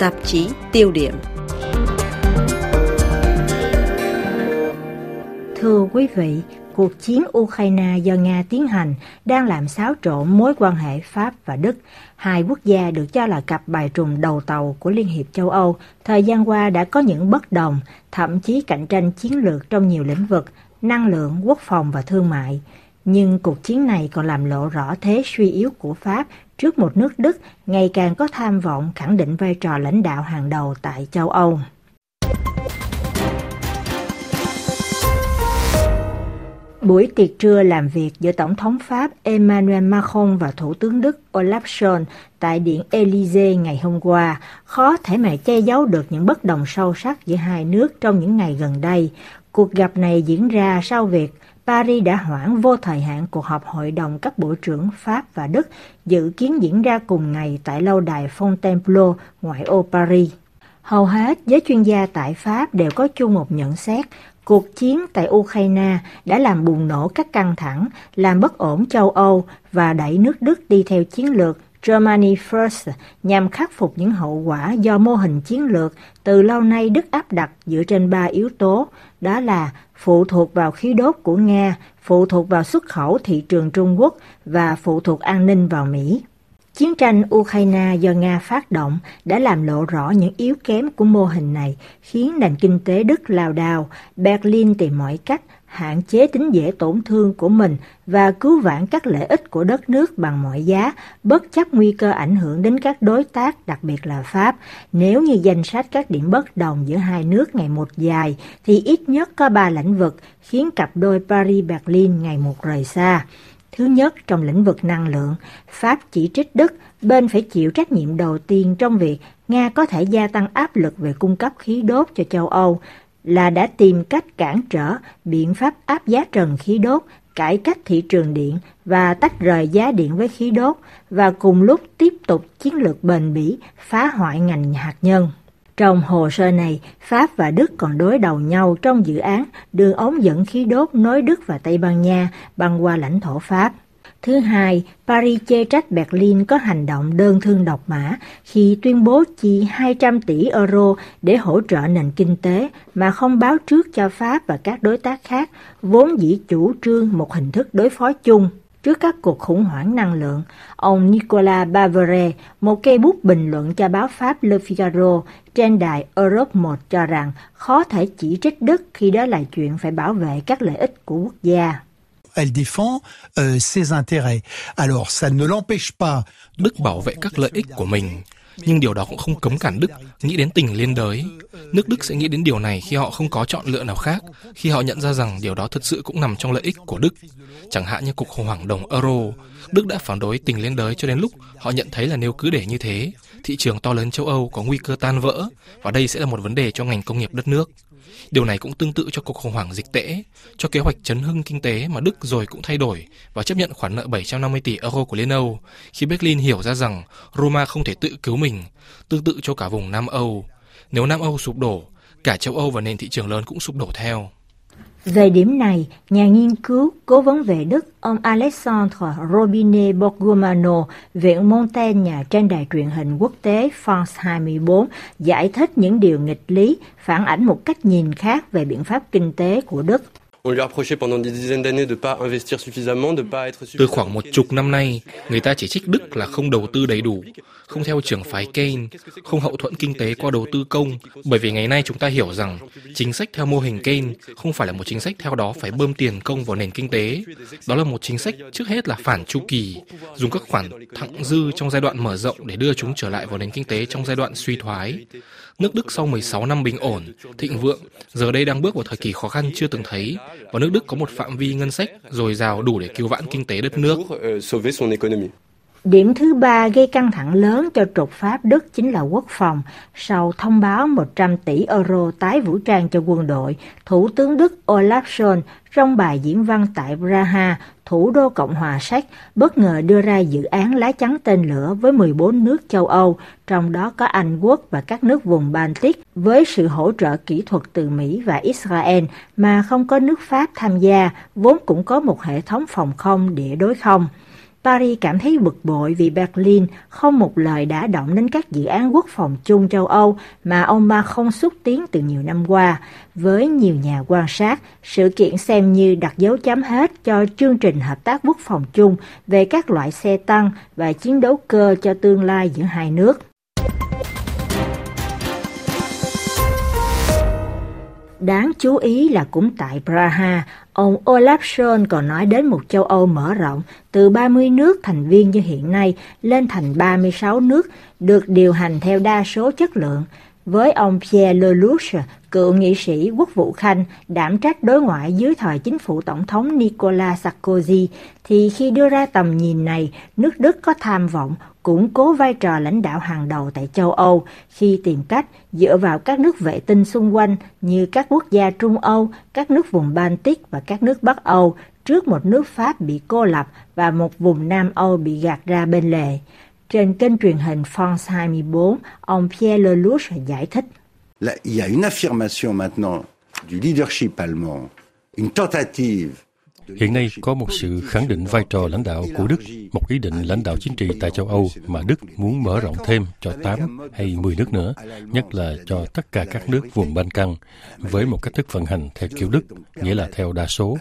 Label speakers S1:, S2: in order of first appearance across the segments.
S1: Tạp chí tiêu điểm
S2: Thưa quý vị, cuộc chiến Ukraine do Nga tiến hành đang làm xáo trộn mối quan hệ Pháp và Đức. Hai quốc gia được cho là cặp bài trùng đầu tàu của Liên hiệp châu Âu, thời gian qua đã có những bất đồng, thậm chí cạnh tranh chiến lược trong nhiều lĩnh vực, năng lượng, quốc phòng và thương mại. Nhưng cuộc chiến này còn làm lộ rõ thế suy yếu của Pháp trước một nước Đức, ngày càng có tham vọng, khẳng định vai trò lãnh đạo hàng đầu tại châu Âu. Buổi tiệc trưa làm việc giữa Tổng thống Pháp Emmanuel Macron và Thủ tướng Đức Olaf Scholz tại Điện Élysée ngày hôm qua khó thể mà che giấu được những bất đồng sâu sắc giữa hai nước trong những ngày gần đây. Cuộc gặp này diễn ra sau việc Paris đã hoãn vô thời hạn cuộc họp hội đồng các bộ trưởng Pháp và Đức dự kiến diễn ra cùng ngày tại lâu đài Fontainebleau, ngoại ô Paris. Hầu hết giới chuyên gia tại Pháp đều có chung một nhận xét Cuộc chiến tại Ukraine đã làm bùng nổ các căng thẳng, làm bất ổn châu Âu và đẩy nước Đức đi theo chiến lược Germany First nhằm khắc phục những hậu quả do mô hình chiến lược từ lâu nay Đức áp đặt dựa trên ba yếu tố, đó là phụ thuộc vào khí đốt của Nga, phụ thuộc vào xuất khẩu thị trường Trung Quốc và phụ thuộc an ninh vào Mỹ. Chiến tranh Ukraine do Nga phát động đã làm lộ rõ những yếu kém của mô hình này, khiến nền kinh tế Đức lao đao. Berlin tìm mọi cách hạn chế tính dễ tổn thương của mình và cứu vãn các lợi ích của đất nước bằng mọi giá, bất chấp nguy cơ ảnh hưởng đến các đối tác, đặc biệt là Pháp. Nếu như danh sách các điểm bất đồng giữa hai nước ngày một dài, thì ít nhất có ba lĩnh vực khiến cặp đôi Paris-Berlin ngày một rời xa. Thứ nhất, trong lĩnh vực năng lượng, Pháp chỉ trích Đức bên phải chịu trách nhiệm đầu tiên trong việc Nga có thể gia tăng áp lực về cung cấp khí đốt cho châu Âu là đã tìm cách cản trở biện pháp áp giá trần khí đốt, cải cách thị trường điện và tách rời giá điện với khí đốt và cùng lúc tiếp tục chiến lược bền bỉ phá hoại ngành hạt nhân. Trong hồ sơ này, Pháp và Đức còn đối đầu nhau trong dự án đường ống dẫn khí đốt nối Đức và Tây Ban Nha băng qua lãnh thổ Pháp. Thứ hai, Paris chê trách Berlin có hành động đơn thương độc mã khi tuyên bố chi 200 tỷ euro để hỗ trợ nền kinh tế mà không báo trước cho Pháp và các đối tác khác, vốn dĩ chủ trương một hình thức đối phó chung. Trước các cuộc khủng hoảng năng lượng, ông Nicolas Bavere, một cây bút bình luận cho báo Pháp Le Figaro trên đài Europe 1 cho rằng khó thể chỉ trích Đức khi đó là chuyện phải bảo vệ các lợi ích của quốc gia.
S3: Elle défend euh, ses intérêts. Alors, ça ne l'empêche pas.
S4: Đức bảo vệ các lợi ích của mình, nhưng điều đó cũng không cấm cản Đức nghĩ đến tình liên đới. Nước Đức sẽ nghĩ đến điều này khi họ không có chọn lựa nào khác, khi họ nhận ra rằng điều đó thực sự cũng nằm trong lợi ích của Đức. Chẳng hạn như cuộc khủng hoảng đồng euro, Đức đã phản đối tình liên đới cho đến lúc họ nhận thấy là nếu cứ để như thế, thị trường to lớn châu Âu có nguy cơ tan vỡ và đây sẽ là một vấn đề cho ngành công nghiệp đất nước. Điều này cũng tương tự cho cuộc khủng hoảng dịch tễ, cho kế hoạch chấn hưng kinh tế mà Đức rồi cũng thay đổi và chấp nhận khoản nợ 750 tỷ euro của Liên Âu khi Berlin hiểu ra rằng Roma không thể tự cứu mình, tương tự cho cả vùng Nam Âu. Nếu Nam Âu sụp đổ, cả châu Âu và nền thị trường lớn cũng sụp đổ theo.
S2: Về điểm này, nhà nghiên cứu cố vấn về Đức ông Alexandre Robinet Borgomano, Viện Montaigne trên đài truyền hình quốc tế France 24 giải thích những điều nghịch lý, phản ảnh một cách nhìn khác về biện pháp kinh tế của Đức.
S4: Từ khoảng một chục năm nay, người ta chỉ trích Đức là không đầu tư đầy đủ, không theo trường phái Keynes, không hậu thuẫn kinh tế qua đầu tư công, bởi vì ngày nay chúng ta hiểu rằng chính sách theo mô hình Keynes không phải là một chính sách theo đó phải bơm tiền công vào nền kinh tế. Đó là một chính sách trước hết là phản chu kỳ, dùng các khoản thặng dư trong giai đoạn mở rộng để đưa chúng trở lại vào nền kinh tế trong giai đoạn suy thoái. Nước Đức sau 16 năm bình ổn, thịnh vượng, giờ đây đang bước vào thời kỳ khó khăn chưa từng thấy, và nước Đức có một phạm vi ngân sách dồi dào đủ để cứu vãn kinh tế đất nước.
S2: Điểm thứ ba gây căng thẳng lớn cho trục Pháp Đức chính là quốc phòng. Sau thông báo 100 tỷ euro tái vũ trang cho quân đội, Thủ tướng Đức Olaf Scholz trong bài diễn văn tại Praha, thủ đô Cộng hòa Séc, bất ngờ đưa ra dự án lá chắn tên lửa với 14 nước châu Âu, trong đó có Anh Quốc và các nước vùng Baltic, với sự hỗ trợ kỹ thuật từ Mỹ và Israel mà không có nước Pháp tham gia, vốn cũng có một hệ thống phòng không địa đối không. Paris cảm thấy bực bội vì Berlin không một lời đã động đến các dự án quốc phòng chung châu Âu mà ông Macron xúc tiến từ nhiều năm qua. Với nhiều nhà quan sát, sự kiện xem như đặt dấu chấm hết cho chương trình hợp tác quốc phòng chung về các loại xe tăng và chiến đấu cơ cho tương lai giữa hai nước. Đáng chú ý là cũng tại Praha, ông Olaf Scholz còn nói đến một châu Âu mở rộng từ 30 nước thành viên như hiện nay lên thành 36 nước, được điều hành theo đa số chất lượng. Với ông Pierre Lelouch, cựu nghị sĩ quốc vụ Khanh, đảm trách đối ngoại dưới thời chính phủ Tổng thống Nicolas Sarkozy, thì khi đưa ra tầm nhìn này, nước Đức có tham vọng củng cố vai trò lãnh đạo hàng đầu tại châu Âu khi tìm cách dựa vào các nước vệ tinh xung quanh như các quốc gia Trung Âu, các nước vùng Baltic và các nước Bắc Âu trước một nước Pháp bị cô lập và một vùng Nam Âu bị gạt ra bên lề. Trên kênh truyền hình France 24, ông Pierre Lelouch giải thích.
S1: Là, il y a une affirmation maintenant du leadership allemand, une tentative
S5: Hiện nay có một sự khẳng định vai trò lãnh đạo của Đức, một ý định lãnh đạo chính trị tại châu Âu mà Đức muốn mở rộng thêm cho 8 hay 10 nước nữa, nhất là cho tất cả các nước vùng Ban Căng, với một cách thức vận hành theo kiểu Đức, nghĩa là theo đa số,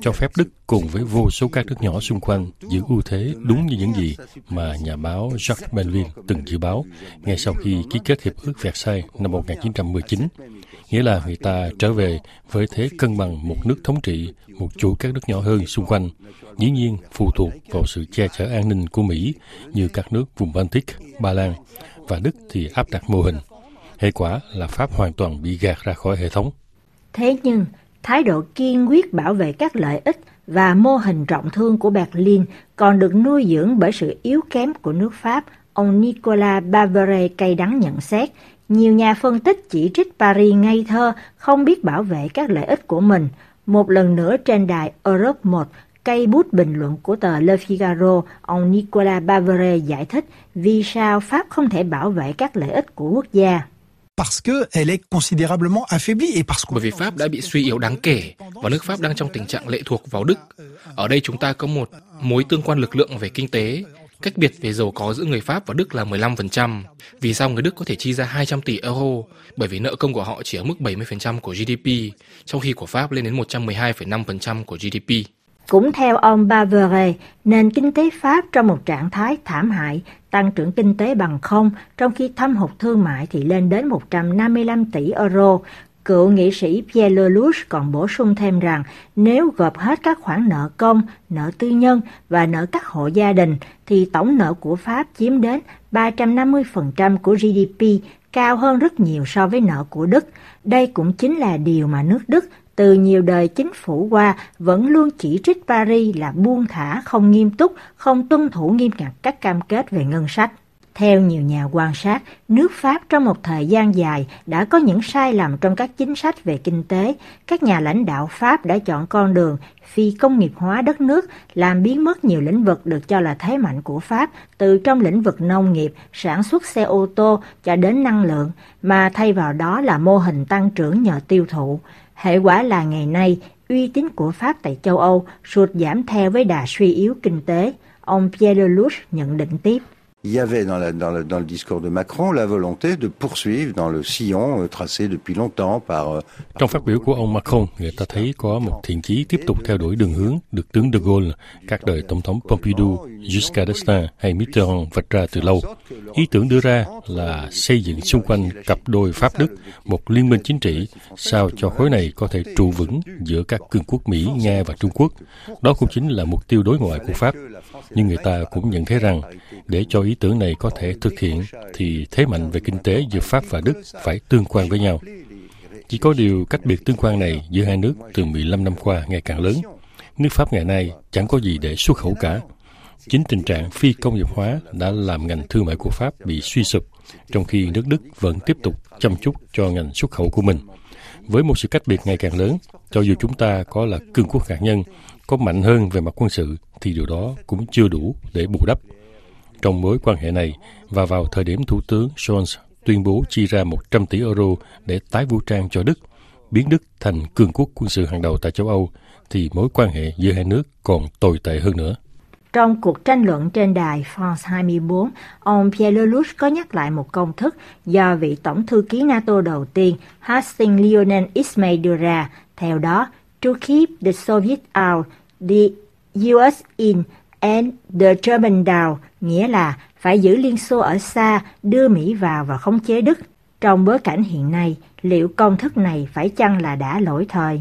S5: cho phép Đức cùng với vô số các nước nhỏ xung quanh giữ ưu thế đúng như những gì mà nhà báo Jacques Melville từng dự báo ngay sau khi ký kết Hiệp ước Versailles năm 1919 nghĩa là người ta trở về với thế cân bằng một nước thống trị, một chuỗi các nước nhỏ hơn xung quanh, dĩ nhiên phụ thuộc vào sự che chở an ninh của Mỹ như các nước vùng Baltic, Ba Lan và Đức thì áp đặt mô hình. Hệ quả là Pháp hoàn toàn bị gạt ra khỏi hệ thống.
S2: Thế nhưng, thái độ kiên quyết bảo vệ các lợi ích và mô hình trọng thương của Berlin còn được nuôi dưỡng bởi sự yếu kém của nước Pháp, ông Nicolas Bavere cay đắng nhận xét nhiều nhà phân tích chỉ trích Paris ngây thơ, không biết bảo vệ các lợi ích của mình. Một lần nữa trên đài Europe 1, cây bút bình luận của tờ Le Figaro, ông Nicolas Bavare giải thích vì sao Pháp không thể bảo vệ các lợi ích của quốc gia.
S3: Parce que elle est considérablement affaiblie et parce
S4: Bởi vì Pháp đã bị suy yếu đáng kể và nước Pháp đang trong tình trạng lệ thuộc vào Đức. Ở đây chúng ta có một mối tương quan lực lượng về kinh tế, Cách biệt về giàu có giữa người Pháp và Đức là 15%. Vì sao người Đức có thể chi ra 200 tỷ euro? Bởi vì nợ công của họ chỉ ở mức 70% của GDP, trong khi của Pháp lên đến 112,5% của GDP.
S2: Cũng theo ông Bavere, nền kinh tế Pháp trong một trạng thái thảm hại, tăng trưởng kinh tế bằng không, trong khi thâm hụt thương mại thì lên đến 155 tỷ euro, Cựu nghị sĩ Pierre Lelouch còn bổ sung thêm rằng nếu gộp hết các khoản nợ công, nợ tư nhân và nợ các hộ gia đình thì tổng nợ của Pháp chiếm đến 350% của GDP, cao hơn rất nhiều so với nợ của Đức. Đây cũng chính là điều mà nước Đức từ nhiều đời chính phủ qua vẫn luôn chỉ trích Paris là buông thả, không nghiêm túc, không tuân thủ nghiêm ngặt các cam kết về ngân sách. Theo nhiều nhà quan sát, nước Pháp trong một thời gian dài đã có những sai lầm trong các chính sách về kinh tế. Các nhà lãnh đạo Pháp đã chọn con đường phi công nghiệp hóa đất nước, làm biến mất nhiều lĩnh vực được cho là thế mạnh của Pháp, từ trong lĩnh vực nông nghiệp, sản xuất xe ô tô cho đến năng lượng, mà thay vào đó là mô hình tăng trưởng nhờ tiêu thụ. Hệ quả là ngày nay, uy tín của Pháp tại châu Âu sụt giảm theo với đà suy yếu kinh tế. Ông Pierre Lelouch nhận định tiếp
S1: il y avait dans, la, dans, le, dans, le, discours de Macron la volonté de poursuivre dans le sillon euh, tracé depuis longtemps par... Euh,
S5: Trong phát biểu của ông Macron, người ta thấy có một thiện chí tiếp tục theo đuổi đường hướng được tướng de Gaulle, các đời tổng thống Pompidou, Giscard d'Estaing hay Mitterrand vạch ra từ lâu. Ý tưởng đưa ra là xây dựng xung quanh cặp đôi Pháp-Đức một liên minh chính trị sao cho khối này có thể trụ vững giữa các cường quốc Mỹ, Nga và Trung Quốc. Đó cũng chính là mục tiêu đối ngoại của Pháp. Nhưng người ta cũng nhận thấy rằng để cho ý tưởng này có thể thực hiện thì thế mạnh về kinh tế giữa Pháp và Đức phải tương quan với nhau. Chỉ có điều cách biệt tương quan này giữa hai nước từ 15 năm qua ngày càng lớn. Nước Pháp ngày nay chẳng có gì để xuất khẩu cả. Chính tình trạng phi công nghiệp hóa đã làm ngành thương mại của Pháp bị suy sụp, trong khi nước Đức vẫn tiếp tục chăm chút cho ngành xuất khẩu của mình. Với một sự cách biệt ngày càng lớn, cho dù chúng ta có là cường quốc hạt nhân, có mạnh hơn về mặt quân sự, thì điều đó cũng chưa đủ để bù đắp trong mối quan hệ này và vào thời điểm Thủ tướng Scholz tuyên bố chi ra 100 tỷ euro để tái vũ trang cho Đức, biến Đức thành cường quốc quân sự hàng đầu tại châu Âu, thì mối quan hệ giữa hai nước còn tồi tệ hơn nữa.
S2: Trong cuộc tranh luận trên đài France 24, ông Pierre Lelouch có nhắc lại một công thức do vị tổng thư ký NATO đầu tiên Hastings Lionel Ismay đưa ra. Theo đó, to keep the Soviet out, the US in and the German down, nghĩa là phải giữ Liên Xô ở xa, đưa Mỹ vào và khống chế Đức. Trong bối cảnh hiện nay, liệu công thức này phải chăng là đã lỗi thời?